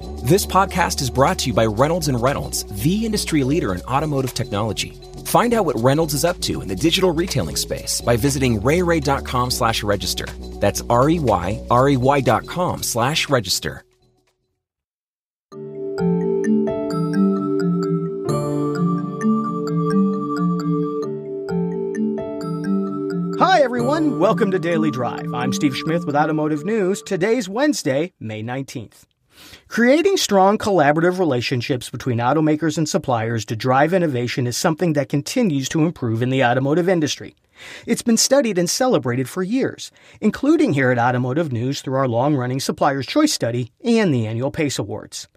This podcast is brought to you by Reynolds and Reynolds, the industry leader in automotive technology. Find out what Reynolds is up to in the digital retailing space by visiting reyrey.com slash register. That's R-E-Y, R-E-Y dot com slash register. Hi, everyone. Welcome to Daily Drive. I'm Steve Smith with Automotive News. Today's Wednesday, May 19th. Creating strong collaborative relationships between automakers and suppliers to drive innovation is something that continues to improve in the automotive industry. It's been studied and celebrated for years, including here at Automotive News through our long running Supplier's Choice Study and the annual PACE Awards.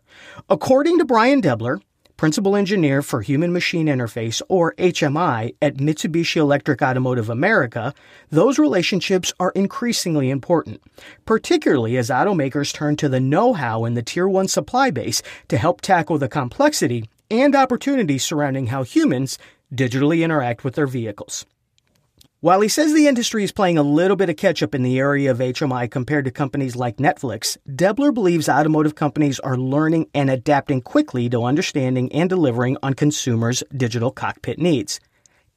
According to Brian Debler, Principal Engineer for Human Machine Interface, or HMI, at Mitsubishi Electric Automotive America, those relationships are increasingly important, particularly as automakers turn to the know how in the Tier 1 supply base to help tackle the complexity and opportunities surrounding how humans digitally interact with their vehicles. While he says the industry is playing a little bit of catch up in the area of HMI compared to companies like Netflix, Debler believes automotive companies are learning and adapting quickly to understanding and delivering on consumers' digital cockpit needs.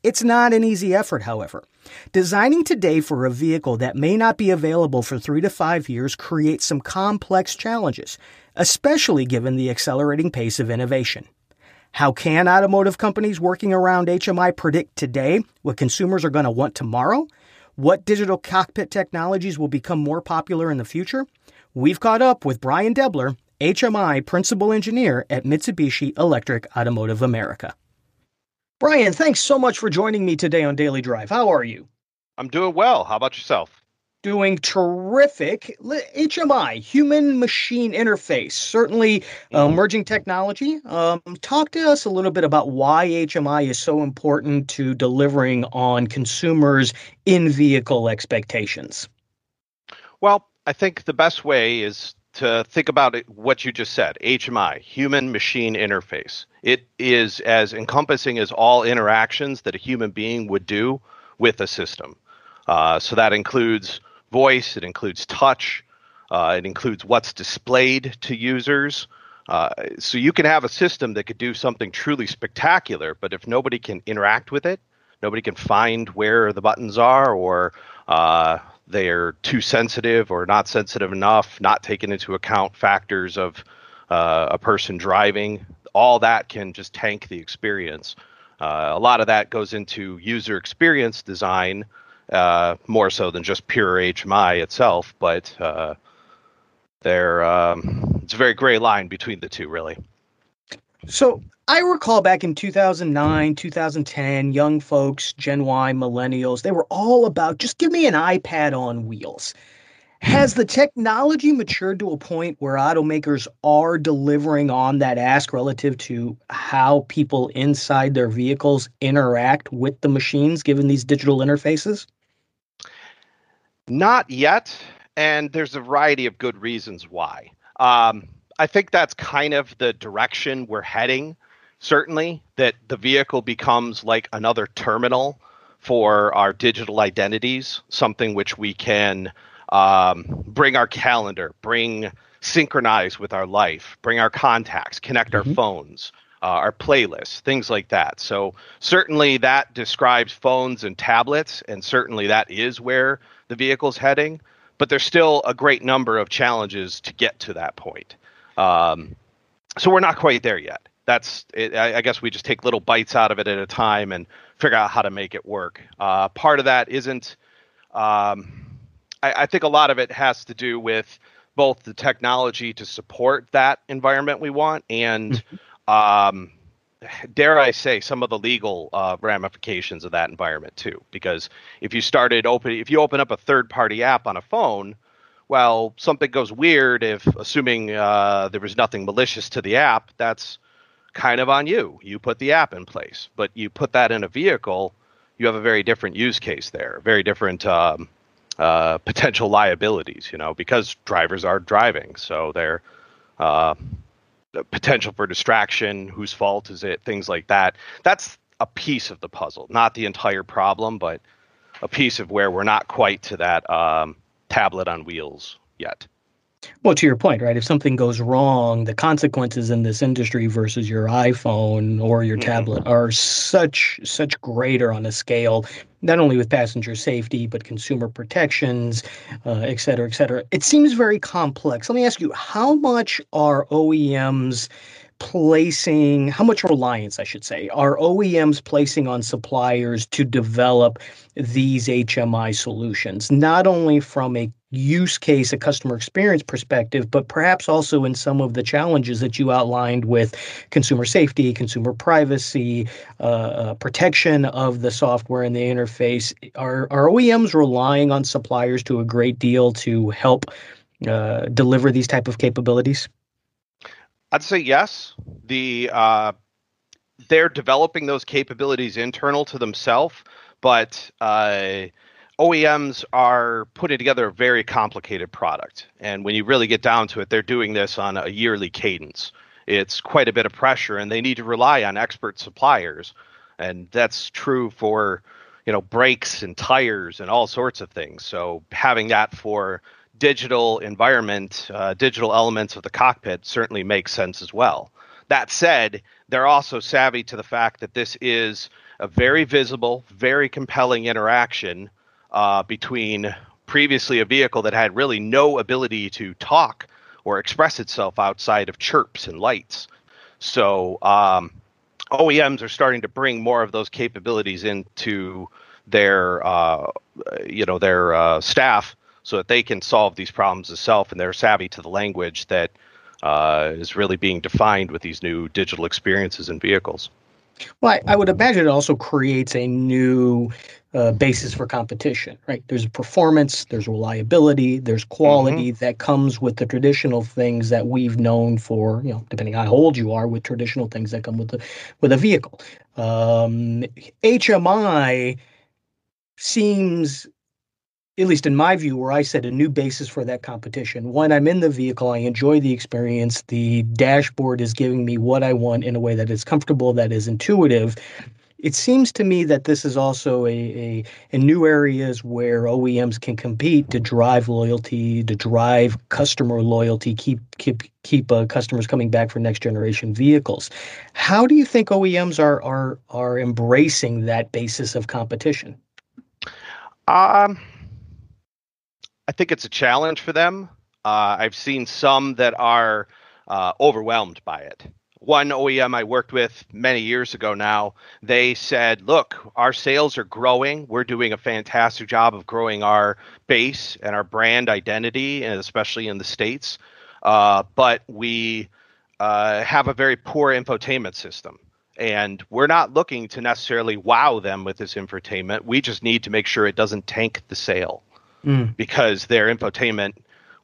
It's not an easy effort, however. Designing today for a vehicle that may not be available for three to five years creates some complex challenges, especially given the accelerating pace of innovation. How can automotive companies working around HMI predict today what consumers are going to want tomorrow? What digital cockpit technologies will become more popular in the future? We've caught up with Brian Debler, HMI Principal Engineer at Mitsubishi Electric Automotive America. Brian, thanks so much for joining me today on Daily Drive. How are you? I'm doing well. How about yourself? Doing terrific. HMI, human machine interface, certainly uh, mm-hmm. emerging technology. Um, talk to us a little bit about why HMI is so important to delivering on consumers' in vehicle expectations. Well, I think the best way is to think about it, what you just said HMI, human machine interface. It is as encompassing as all interactions that a human being would do with a system. Uh, so that includes voice, it includes touch, uh, it includes what's displayed to users. Uh, so you can have a system that could do something truly spectacular, but if nobody can interact with it, nobody can find where the buttons are, or uh, they're too sensitive or not sensitive enough, not taking into account factors of uh, a person driving, all that can just tank the experience. Uh, a lot of that goes into user experience design, uh, more so than just pure HMI itself. But uh, um, it's a very gray line between the two, really. So I recall back in 2009, 2010, young folks, Gen Y, millennials, they were all about just give me an iPad on wheels. Has the technology matured to a point where automakers are delivering on that ask relative to how people inside their vehicles interact with the machines given these digital interfaces? Not yet, and there's a variety of good reasons why. Um, I think that's kind of the direction we're heading. Certainly, that the vehicle becomes like another terminal for our digital identities, something which we can um, bring our calendar, bring synchronize with our life, bring our contacts, connect mm-hmm. our phones, uh, our playlists, things like that. So certainly that describes phones and tablets, and certainly that is where the vehicle's heading. But there's still a great number of challenges to get to that point. Um, so we're not quite there yet. That's it, I, I, guess we just take little bites out of it at a time and figure out how to make it work. Uh, part of that isn't. Um, I, I think a lot of it has to do with both the technology to support that environment we want and um, dare I say, some of the legal uh, ramifications of that environment too. Because if you started open, if you open up a third-party app on a phone, well, something goes weird. If assuming uh, there was nothing malicious to the app, that's kind of on you. You put the app in place, but you put that in a vehicle, you have a very different use case there, very different um, uh, potential liabilities. You know, because drivers are driving, so they're uh, potential for distraction, whose fault is it, things like that. That's a piece of the puzzle, not the entire problem, but a piece of where we're not quite to that um, tablet on wheels yet. Well, to your point, right? If something goes wrong, the consequences in this industry versus your iPhone or your mm-hmm. tablet are such such greater on a scale, not only with passenger safety but consumer protections, uh, et cetera, et cetera. It seems very complex. Let me ask you: How much are OEMs? placing how much reliance I should say are OEMs placing on suppliers to develop these HMI solutions not only from a use case a customer experience perspective but perhaps also in some of the challenges that you outlined with consumer safety consumer privacy uh, uh, protection of the software and the interface are, are OEMs relying on suppliers to a great deal to help uh, deliver these type of capabilities I'd say yes. The uh, they're developing those capabilities internal to themselves, but uh, OEMs are putting together a very complicated product. And when you really get down to it, they're doing this on a yearly cadence. It's quite a bit of pressure, and they need to rely on expert suppliers. And that's true for you know brakes and tires and all sorts of things. So having that for digital environment, uh, digital elements of the cockpit certainly makes sense as well. That said, they're also savvy to the fact that this is a very visible, very compelling interaction uh, between previously a vehicle that had really no ability to talk or express itself outside of chirps and lights. So um, OEMs are starting to bring more of those capabilities into their, uh, you know, their uh, staff so that they can solve these problems themselves and they're savvy to the language that uh, is really being defined with these new digital experiences in vehicles. Well, I, I would imagine it also creates a new uh, basis for competition, right? There's performance, there's reliability, there's quality mm-hmm. that comes with the traditional things that we've known for, you know, depending on how old you are, with traditional things that come with the with a vehicle. Um, HMI seems at least in my view, where I set a new basis for that competition. When I'm in the vehicle, I enjoy the experience. The dashboard is giving me what I want in a way that is comfortable, that is intuitive. It seems to me that this is also a, a in new areas where OEMs can compete to drive loyalty, to drive customer loyalty, keep keep keep uh, customers coming back for next generation vehicles. How do you think OEMs are are are embracing that basis of competition? Um I think it's a challenge for them. Uh, I've seen some that are uh, overwhelmed by it. One OEM I worked with many years ago now, they said, Look, our sales are growing. We're doing a fantastic job of growing our base and our brand identity, and especially in the States. Uh, but we uh, have a very poor infotainment system. And we're not looking to necessarily wow them with this infotainment. We just need to make sure it doesn't tank the sale mm. because their infotainment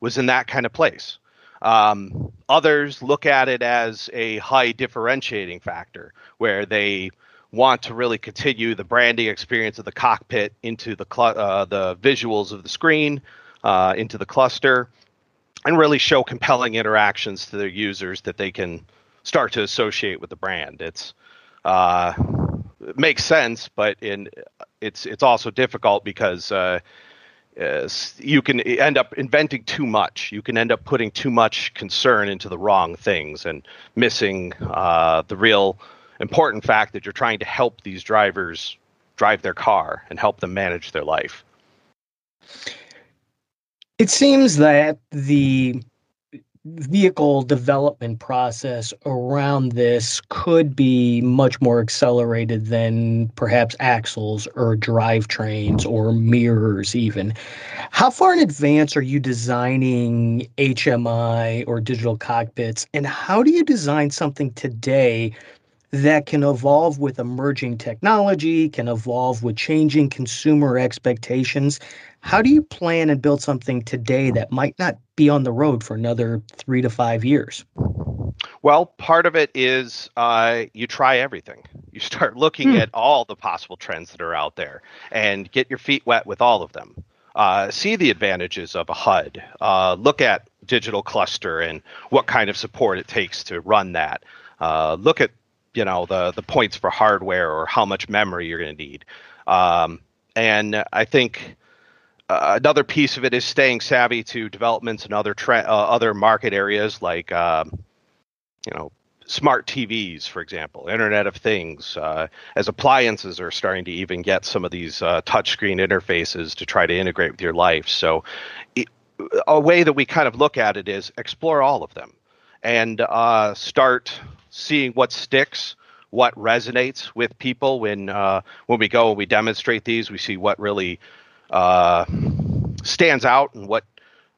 was in that kind of place. Um, others look at it as a high differentiating factor where they want to really continue the branding experience of the cockpit into the cl- uh, the visuals of the screen, uh, into the cluster, and really show compelling interactions to their users that they can start to associate with the brand. It's uh, it makes sense, but in it's it's also difficult because you can end up inventing too much. You can end up putting too much concern into the wrong things and missing uh, the real important fact that you're trying to help these drivers drive their car and help them manage their life. It seems that the vehicle development process around this could be much more accelerated than perhaps axles or drivetrains or mirrors even. How far in advance are you designing hmi or digital cockpits and how do you design something today that can evolve with emerging technology can evolve with changing consumer expectations how do you plan and build something today that might not be on the road for another three to five years? Well, part of it is uh, you try everything. You start looking hmm. at all the possible trends that are out there and get your feet wet with all of them. Uh, see the advantages of a HUD. Uh, look at digital cluster and what kind of support it takes to run that. Uh, look at you know the the points for hardware or how much memory you're going to need. Um, and I think uh, another piece of it is staying savvy to developments in other tra- uh, other market areas like um, you know smart TVs, for example, Internet of Things, uh, as appliances are starting to even get some of these uh, touchscreen interfaces to try to integrate with your life. So, it, a way that we kind of look at it is explore all of them and uh, start seeing what sticks, what resonates with people when uh, when we go and we demonstrate these. We see what really uh, stands out and what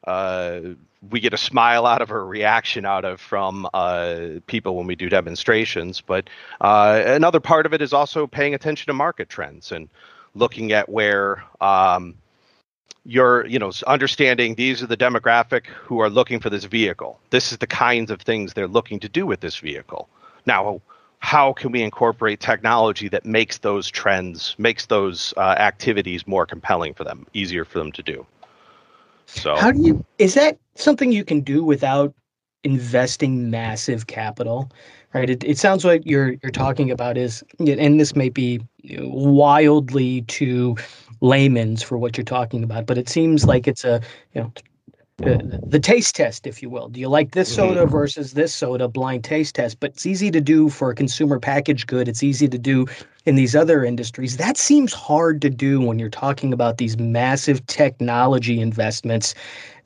uh, we get a smile out of or a reaction out of from uh, people when we do demonstrations. But uh, another part of it is also paying attention to market trends and looking at where um, you're, you know, understanding these are the demographic who are looking for this vehicle. This is the kinds of things they're looking to do with this vehicle. Now, how can we incorporate technology that makes those trends, makes those uh, activities more compelling for them, easier for them to do? So how do you is that something you can do without investing massive capital? Right. It, it sounds like you're you're talking about is and this may be wildly to layman's for what you're talking about, but it seems like it's a you know uh, the taste test, if you will. Do you like this soda mm-hmm. versus this soda? Blind taste test, but it's easy to do for a consumer package good. It's easy to do in these other industries. That seems hard to do when you're talking about these massive technology investments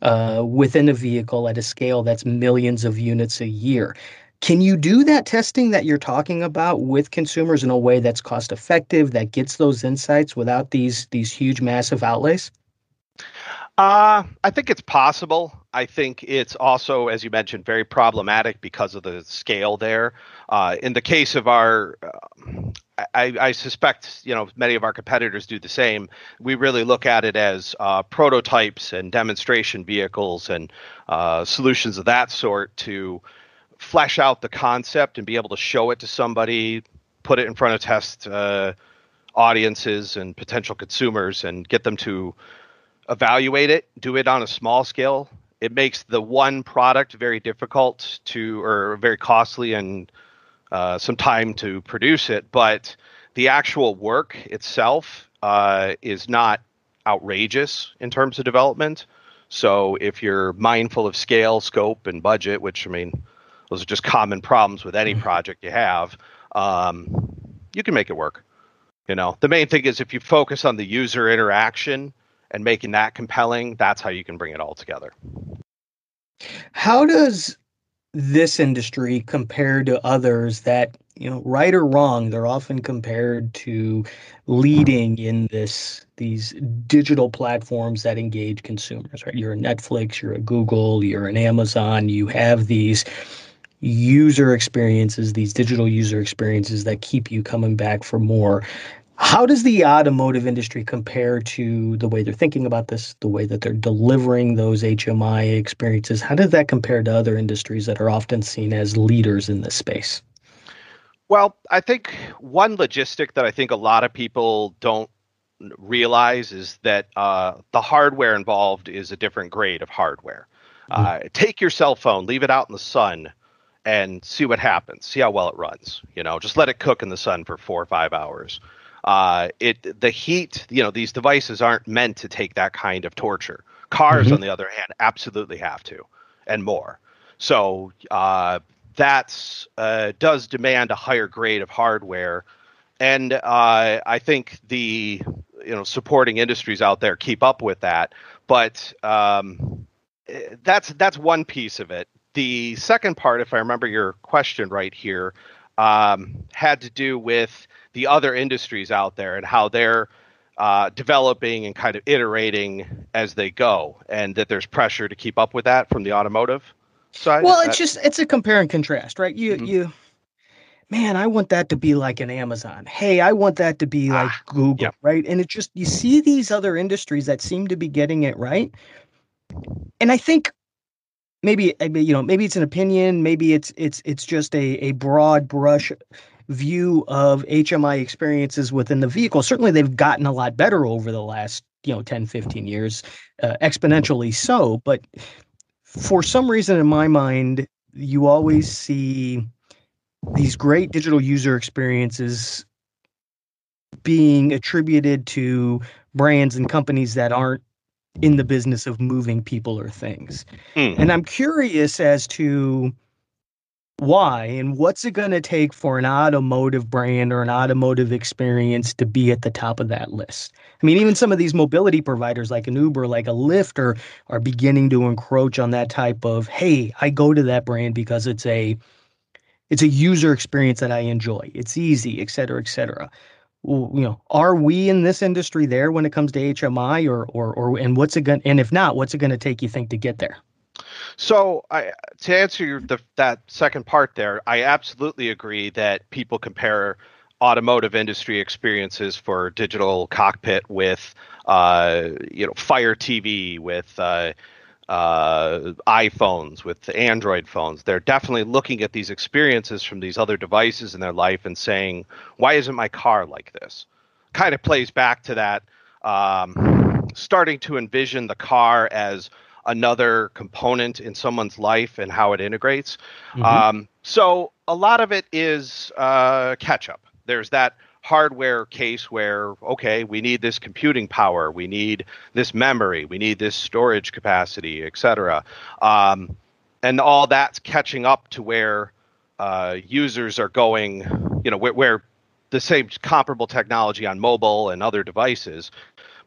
uh, within a vehicle at a scale that's millions of units a year. Can you do that testing that you're talking about with consumers in a way that's cost effective, that gets those insights without these these huge massive outlays? Uh, I think it's possible. I think it's also, as you mentioned, very problematic because of the scale there. Uh, in the case of our, uh, I, I, suspect, you know, many of our competitors do the same. We really look at it as uh, prototypes and demonstration vehicles and uh, solutions of that sort to flesh out the concept and be able to show it to somebody, put it in front of test uh, audiences and potential consumers, and get them to evaluate it, do it on a small scale. It makes the one product very difficult to, or very costly and uh, some time to produce it. But the actual work itself uh, is not outrageous in terms of development. So if you're mindful of scale, scope, and budget, which I mean, those are just common problems with any mm-hmm. project you have, um, you can make it work. You know, the main thing is if you focus on the user interaction and making that compelling, that's how you can bring it all together. How does this industry compare to others that, you know, right or wrong, they're often compared to leading in this these digital platforms that engage consumers, right? You're a Netflix, you're a Google, you're an Amazon, you have these user experiences, these digital user experiences that keep you coming back for more. How does the automotive industry compare to the way they're thinking about this, the way that they're delivering those HMI experiences? How does that compare to other industries that are often seen as leaders in this space? Well, I think one logistic that I think a lot of people don't realize is that uh, the hardware involved is a different grade of hardware. Mm-hmm. Uh, take your cell phone, leave it out in the sun, and see what happens. See how well it runs. You know, just let it cook in the sun for four or five hours. Uh, it the heat, you know, these devices aren't meant to take that kind of torture. Cars, mm-hmm. on the other hand, absolutely have to, and more. So uh, that uh, does demand a higher grade of hardware, and uh, I think the you know supporting industries out there keep up with that. But um, that's that's one piece of it. The second part, if I remember your question right here, um, had to do with the other industries out there and how they're uh, developing and kind of iterating as they go, and that there's pressure to keep up with that from the automotive side. Well, it's that... just it's a compare and contrast, right? You mm-hmm. you, man, I want that to be like an Amazon. Hey, I want that to be like ah, Google, yeah. right? And it just you see these other industries that seem to be getting it right, and I think maybe you know maybe it's an opinion maybe it's it's it's just a a broad brush view of HMI experiences within the vehicle. Certainly, they've gotten a lot better over the last you know 10, 15 years, uh, exponentially so. But for some reason, in my mind, you always see these great digital user experiences being attributed to brands and companies that aren't in the business of moving people or things. Mm. And I'm curious as to why and what's it going to take for an automotive brand or an automotive experience to be at the top of that list i mean even some of these mobility providers like an uber like a lyft are, are beginning to encroach on that type of hey i go to that brand because it's a it's a user experience that i enjoy it's easy et cetera et cetera you know are we in this industry there when it comes to hmi or or, or and what's it going and if not what's it going to take you think to get there? So, I, to answer your, the, that second part there, I absolutely agree that people compare automotive industry experiences for digital cockpit with, uh, you know, Fire TV, with uh, uh, iPhones, with Android phones. They're definitely looking at these experiences from these other devices in their life and saying, "Why isn't my car like this?" Kind of plays back to that. Um, starting to envision the car as another component in someone's life and how it integrates. Mm-hmm. Um, so a lot of it is uh, catch up. There's that hardware case where okay, we need this computing power, we need this memory, we need this storage capacity, etc. Um, and all that's catching up to where uh, users are going. You know, where, where the same comparable technology on mobile and other devices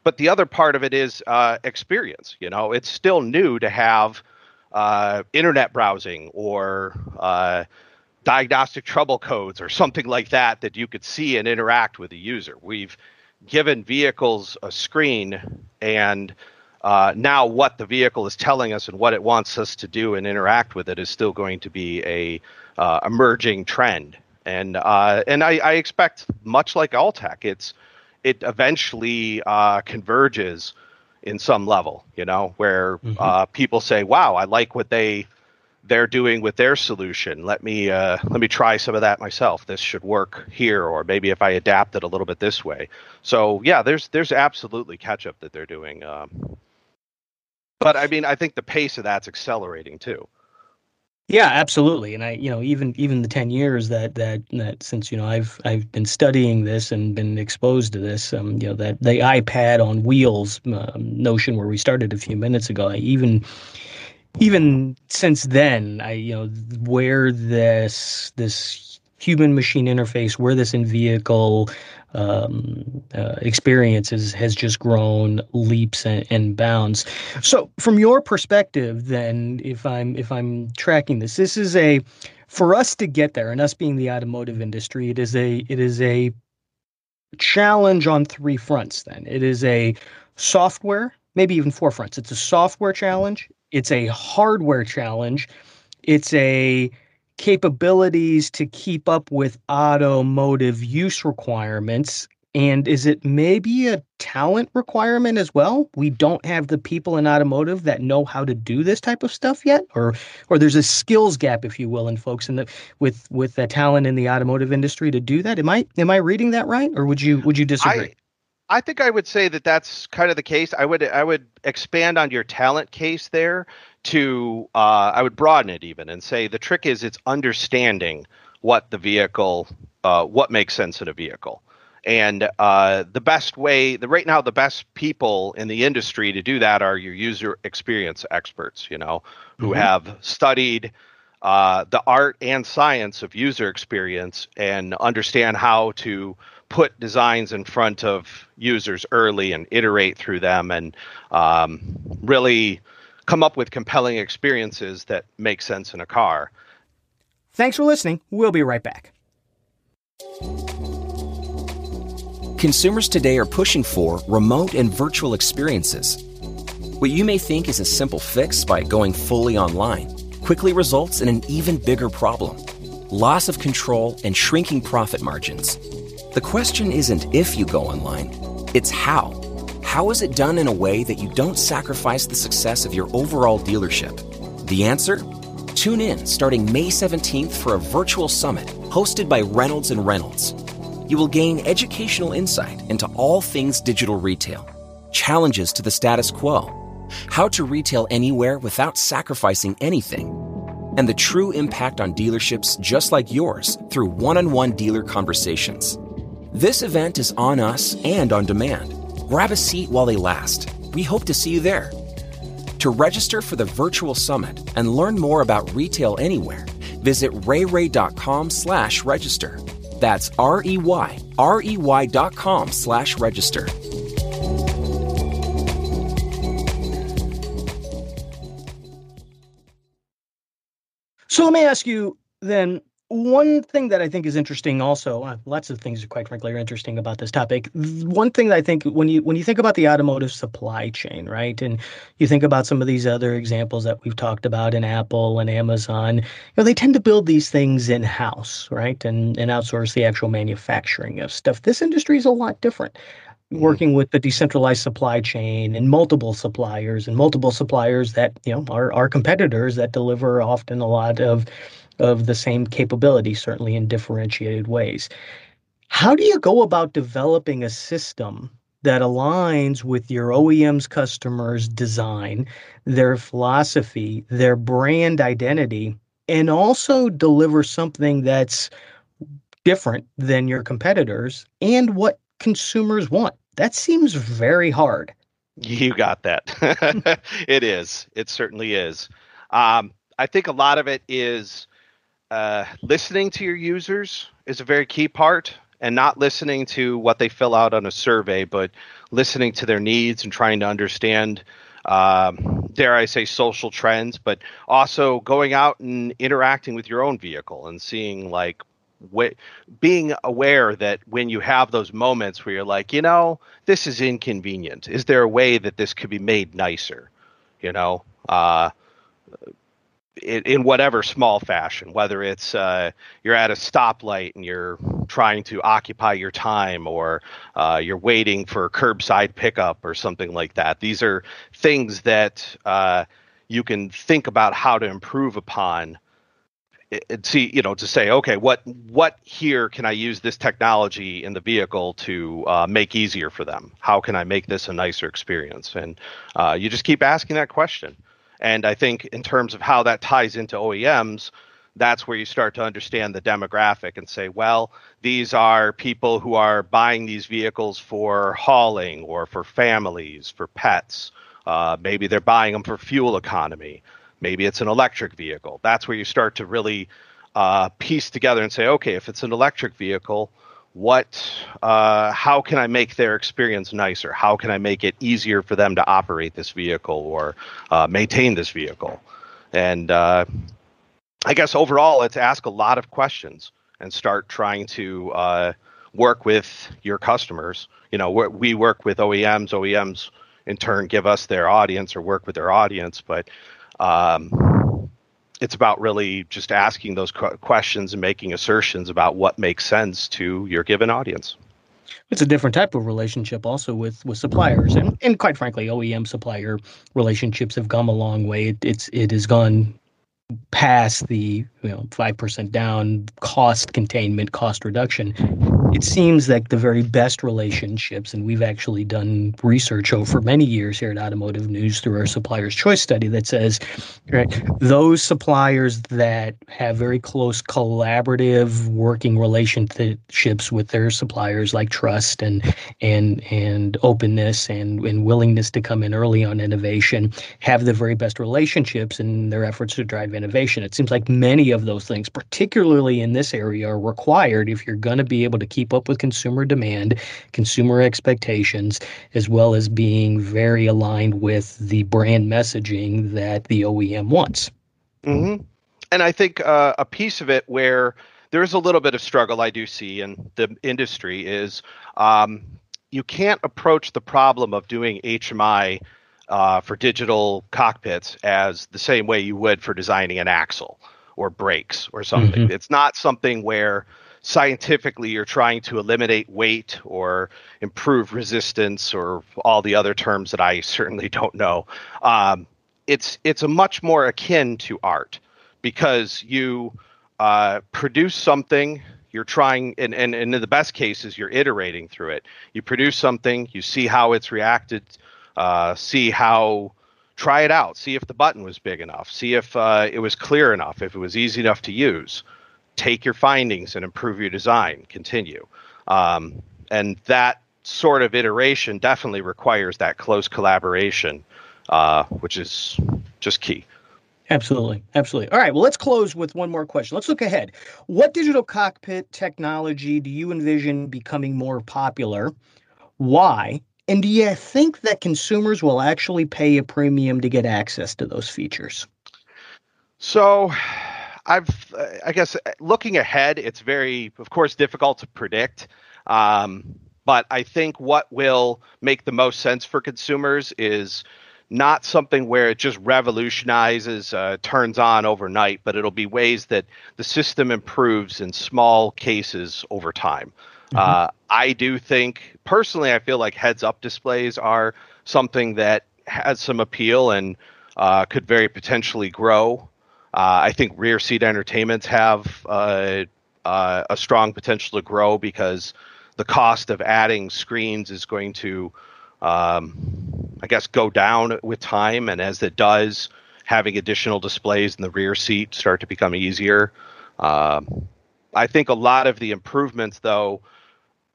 but the other part of it is uh, experience. You know, it's still new to have uh, internet browsing or uh, diagnostic trouble codes or something like that that you could see and interact with the user. We've given vehicles a screen and uh, now what the vehicle is telling us and what it wants us to do and interact with it is still going to be a uh, emerging trend and uh, and I, I expect much like all tech it's it eventually uh, converges in some level, you know, where Mhm. uh, people say, "Wow, I like what they they're doing with their solution. Let me uh, let me try some of that myself. This should work here, or maybe if I adapt it a little bit this way." So yeah, there's there's absolutely catch up that they're doing. Um, but I mean, I think the pace of that's accelerating too. Yeah, absolutely. And I, you know, even even the 10 years that that that since, you know, I've I've been studying this and been exposed to this, um, you know, that the iPad on wheels um, notion where we started a few minutes ago, I even even since then, I, you know, where this this human machine interface, where this in vehicle um, uh, experiences has just grown leaps and, and bounds. So, from your perspective, then, if I'm if I'm tracking this, this is a for us to get there, and us being the automotive industry, it is a it is a challenge on three fronts. Then it is a software, maybe even four fronts. It's a software challenge. It's a hardware challenge. It's a capabilities to keep up with automotive use requirements. And is it maybe a talent requirement as well? We don't have the people in automotive that know how to do this type of stuff yet or or there's a skills gap if you will in folks in the with with the talent in the automotive industry to do that. Am i am i reading that right or would you would you disagree? I, I think I would say that that's kind of the case. I would I would expand on your talent case there to uh, I would broaden it even and say the trick is it's understanding what the vehicle uh, what makes sense in a vehicle. And uh, the best way, the right now, the best people in the industry to do that are your user experience experts, you know, who Mhm. have studied uh, the art and science of user experience and understand how to put designs in front of users early and iterate through them and um, really come up with compelling experiences that make sense in a car. thanks for listening we'll be right back Consumers today are pushing for remote and virtual experiences. What you may think is a simple fix by going fully online quickly results in an even bigger problem loss of control and shrinking profit margins. The question isn't if you go online, it's how. How is it done in a way that you don't sacrifice the success of your overall dealership? The answer? Tune in starting May 17th for a virtual summit hosted by Reynolds and Reynolds. You will gain educational insight into all things digital retail, challenges to the status quo, how to retail anywhere without sacrificing anything, and the true impact on dealerships just like yours through one on one dealer conversations. This event is on us and on demand. Grab a seat while they last. We hope to see you there. To register for the virtual summit and learn more about retail anywhere, visit reyrey.com slash register. That's R-E-Y, R-E-Y dot com slash register. So let me ask you then one thing that I think is interesting also, uh, lots of things quite frankly are interesting about this topic. One thing that I think when you when you think about the automotive supply chain, right? And you think about some of these other examples that we've talked about in Apple and Amazon, you know, they tend to build these things in-house, right? And and outsource the actual manufacturing of stuff. This industry is a lot different. Mm-hmm. Working with the decentralized supply chain and multiple suppliers and multiple suppliers that, you know, are, are competitors that deliver often a lot of of the same capability, certainly in differentiated ways. How do you go about developing a system that aligns with your OEM's customers' design, their philosophy, their brand identity, and also deliver something that's different than your competitors and what consumers want? That seems very hard. You got that. it is. It certainly is. Um, I think a lot of it is uh, listening to your users is a very key part and not listening to what they fill out on a survey, but listening to their needs and trying to understand, um, dare I say, social trends, but also going out and interacting with your own vehicle and seeing like being aware that when you have those moments where you're like, you know, this is inconvenient. Is there a way that this could be made nicer? You know, uh, in, in whatever small fashion, whether it's uh, you're at a stoplight and you're trying to occupy your time, or uh, you're waiting for a curbside pickup or something like that. These are things that uh, you can think about how to improve upon. And see, you know, to say, okay, what what here can I use this technology in the vehicle to uh, make easier for them? How can I make this a nicer experience? And uh, you just keep asking that question. And I think in terms of how that ties into OEMs, that's where you start to understand the demographic and say, well, these are people who are buying these vehicles for hauling or for families, for pets. Uh, maybe they're buying them for fuel economy. Maybe it's an electric vehicle. That's where you start to really uh, piece together and say, okay, if it's an electric vehicle, what uh, how can i make their experience nicer? How can i make it easier for them to operate this vehicle or uh, maintain this vehicle? And uh, i guess overall it's ask a lot of questions and start trying to uh, work with your customers. You know we work with oems oems in turn give us their audience or work with their audience. But um, it's about really just asking those questions and making assertions about what makes sense to your given audience. It's a different type of relationship also with with suppliers and and quite frankly OEM supplier relationships have come a long way. It, it's it has gone past the you know five percent down cost containment, cost reduction, it seems like the very best relationships, and we've actually done research over many years here at Automotive News through our suppliers choice study that says right, those suppliers that have very close collaborative working relationships with their suppliers like trust and and and openness and, and willingness to come in early on innovation have the very best relationships in their efforts to drive innovation. It seems like many of those things, particularly in this area, are required if you're going to be able to keep keep up with consumer demand, consumer expectations, as well as being very aligned with the brand messaging that the OEM wants. Mm-hmm. And I think uh, a piece of it where there is a little bit of struggle I do see in the industry is um, you can't approach the problem of doing HMI uh, for digital cockpits as the same way you would for designing an axle or brakes or something. Mm-hmm. It's not something where scientifically you're trying to eliminate weight or improve resistance or all the other terms that I certainly don't know. Um, it's it's a much more akin to art because you uh, produce something you're trying and, and, and in the best cases you're iterating through it you produce something you see how it's reacted uh, see how try it out see if the button was big enough see if uh, it was clear enough if it was easy enough to use take your findings and improve your design. Continue, um, and that sort of iteration definitely requires that close collaboration, uh, which is just key. Absolutely. Absolutely. All right. Well, let's close with one more question. Let's look ahead. What digital cockpit technology do you envision becoming more popular? Why? And do you think that consumers will actually pay a premium to get access to those features? So, I've, I guess, looking ahead, it's very, of course, difficult to predict. Um, but I think what will make the most sense for consumers is not something where it just revolutionizes, uh, turns on overnight, but it'll be ways that the system improves in small cases over time. Mm-hmm. Uh, I do think, personally, I feel like heads up displays are something that has some appeal and uh, could very potentially grow. Uh, I think rear seat entertainments have uh, uh, a strong potential to grow because the cost of adding screens is going to um, I guess, go down with time. And as it does, having additional displays in the rear seat start to become easier. Um, I think a lot of the improvements, though.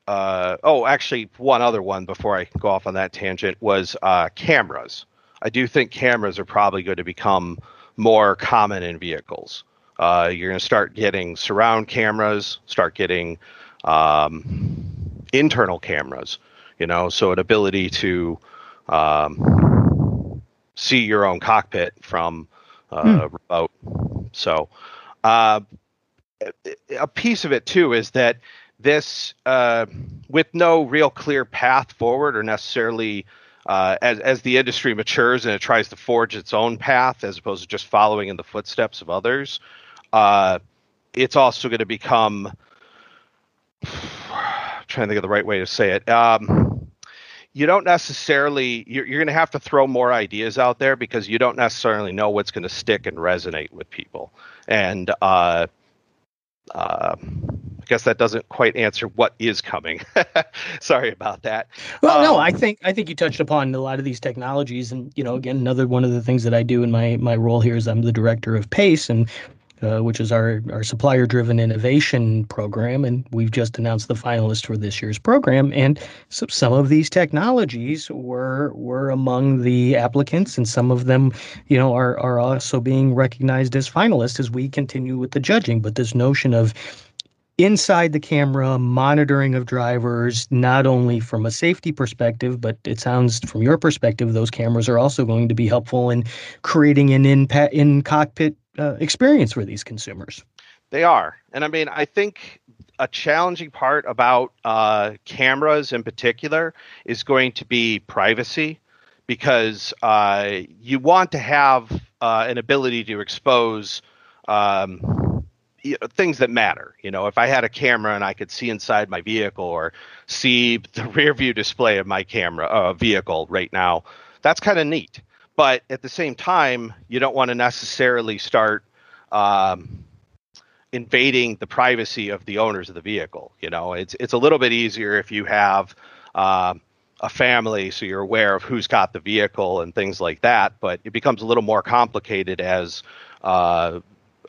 Uh, oh, actually, one other one before I go off on that tangent was uh, cameras. I do think cameras are probably going to become more common in vehicles. Uh, you're going to start getting surround cameras, start getting um, internal cameras you know, so an ability to um, see your own cockpit from uh, hmm. remote. So, uh, a piece of it too is that this, uh, with no real clear path forward or necessarily uh, as as the industry matures and it tries to forge its own path as opposed to just following in the footsteps of others, uh, it's also going to become. I'm trying to think of the right way to say it. Um, you don't necessarily you're, you're going to have to throw more ideas out there because you don't necessarily know what's going to stick and resonate with people and uh, I guess that doesn't quite answer what is coming. Sorry about that. Well, um, no, I think I think you touched upon a lot of these technologies, and you know, again, another one of the things that I do in my my role here is I'm the director of PACE, and uh, which is our, our supplier driven innovation program. And we've just announced the finalists for this year's program. And so some of these technologies were were among the applicants, and some of them, you know, are, are also being recognized as finalists as we continue with the judging. But this notion of inside the camera monitoring of drivers not only from a safety perspective but it sounds from your perspective those cameras are also going to be helpful in creating an in in cockpit uh, experience for these consumers. They are, and I mean, I think a challenging part about uh, cameras in particular is going to be privacy, because uh, you want to have uh, an ability to expose. Um, things that matter. You know, if I had a camera and I could see inside my vehicle or see the rear view display of my camera uh, vehicle right now, that's kind of neat but at the same time, you don't want to necessarily start um, invading the privacy of the owners of the vehicle. You know, it's it's a little bit easier if you have uh, a family, so you're aware of who's got the vehicle and things like that. But it becomes a little more complicated as uh,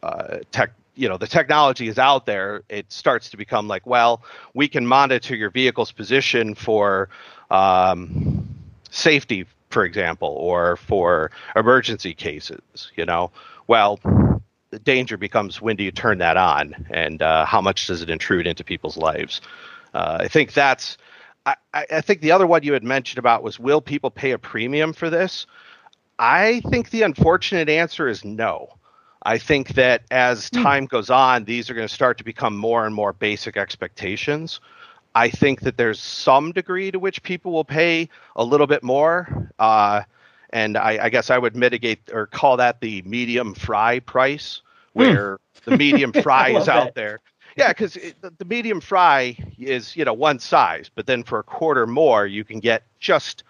uh, tech. You know, the technology is out there. It starts to become like, well, we can monitor your vehicle's position for um, safety for example, or for emergency cases, you know, well, the danger becomes when do you turn that on and uh, how much does it intrude into people's lives? Uh, I think that's, I, I think the other one you had mentioned about was will people pay a premium for this? I think the unfortunate answer is no. I think that as hmm. time goes on, these are going to start to become more and more basic expectations. I think that there's some degree to which people will pay a little bit more. Uh, and I, I, guess I would mitigate or call that the medium fry price, hmm. where the medium fry is out that. there. Yeah, because the, the medium fry is you know one size, but then for a quarter more, you can get just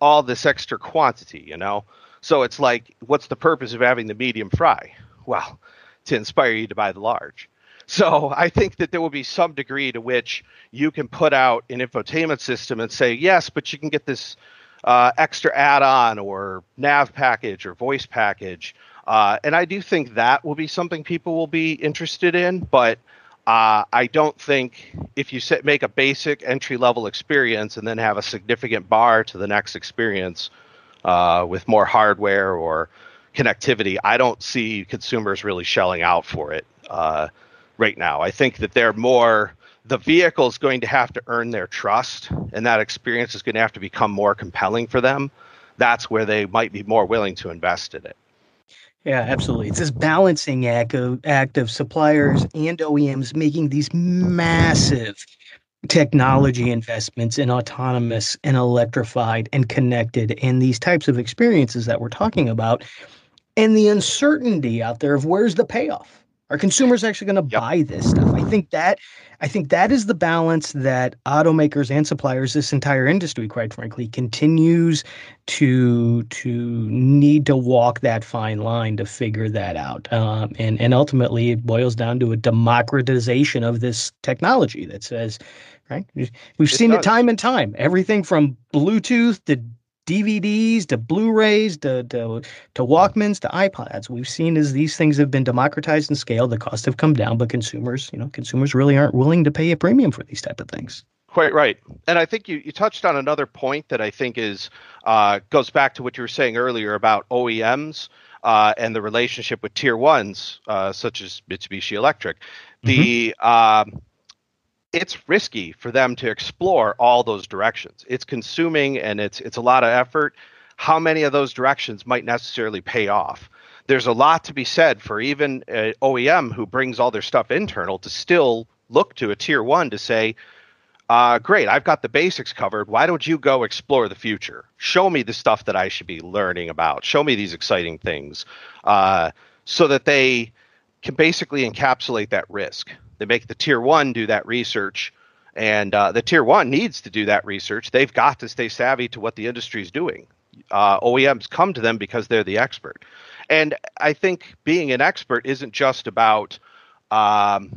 all this extra quantity. You know, so it's like, what's the purpose of having the medium fry? Well, to inspire you to buy the large. So I think that there will be some degree to which you can put out an infotainment system and say, yes, but you can get this uh, extra add-on or nav package or voice package. Uh, and I do think that will be something people will be interested in, but Uh, I don't think if you set, make a basic entry level experience and then have a significant bar to the next experience uh, with more hardware or connectivity, I don't see consumers really shelling out for it uh, right now. I think that they're more the vehicle is going to have to earn their trust, and that experience is going to have to become more compelling for them. That's where they might be more willing to invest in it. Yeah, absolutely. It's this balancing act of, act of suppliers and OEMs making these massive technology investments in autonomous and electrified and connected and these types of experiences that we're talking about and the uncertainty out there of where's the payoff are consumers actually going to yep. buy this stuff i think that i think that is the balance that automakers and suppliers this entire industry quite frankly continues to to need to walk that fine line to figure that out um, and and ultimately it boils down to a democratization of this technology that says right we've it seen does. it time and time everything from bluetooth to DVDs to Blu-rays to, to to Walkmans to iPods. We've seen as these things have been democratized in scale, the costs have come down, but consumers, you know, consumers really aren't willing to pay a premium for these type of things. Quite right, and I think you, you touched on another point that I think is uh, goes back to what you were saying earlier about OEMs uh, and the relationship with tier ones uh, such as Mitsubishi Electric. The mm-hmm um, it's risky for them to explore all those directions. It's consuming and it's it's a lot of effort. How many of those directions might necessarily pay off? There's a lot to be said for even OEM who brings all their stuff internal to still look to a tier one to say, uh, great, I've got the basics covered. Why don't you go explore the future? Show me the stuff that I should be learning about. Show me these exciting things uh, so that they can basically encapsulate that risk. They make the tier one do that research, and uh, the tier one needs to do that research. They've got to stay savvy to what the industry is doing. Uh, OEMs come to them because they're the expert, and I think being an expert isn't just about um,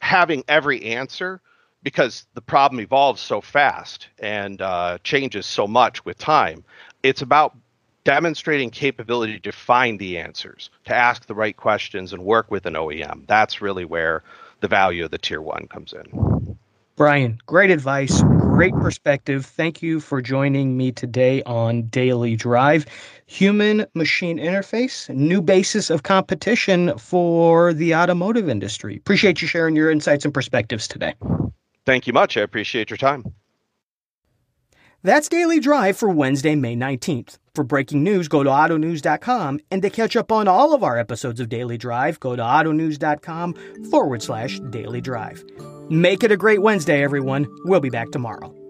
having every answer because the problem evolves so fast and uh, changes so much with time. It's about demonstrating capability to find the answers, to ask the right questions, and work with an OEM. That's really where the value of the tier one comes in. Brian, great advice, great perspective. Thank you for joining me today on Daily Drive. Human machine interface, new basis of competition for the automotive industry. Appreciate you sharing your insights and perspectives today. Thank you much. I appreciate your time. That's Daily Drive for Wednesday, May 19th. For breaking news, go to autonews.com. And to catch up on all of our episodes of Daily Drive, go to autonews.com forward slash daily drive. Make it a great Wednesday, everyone. We'll be back tomorrow.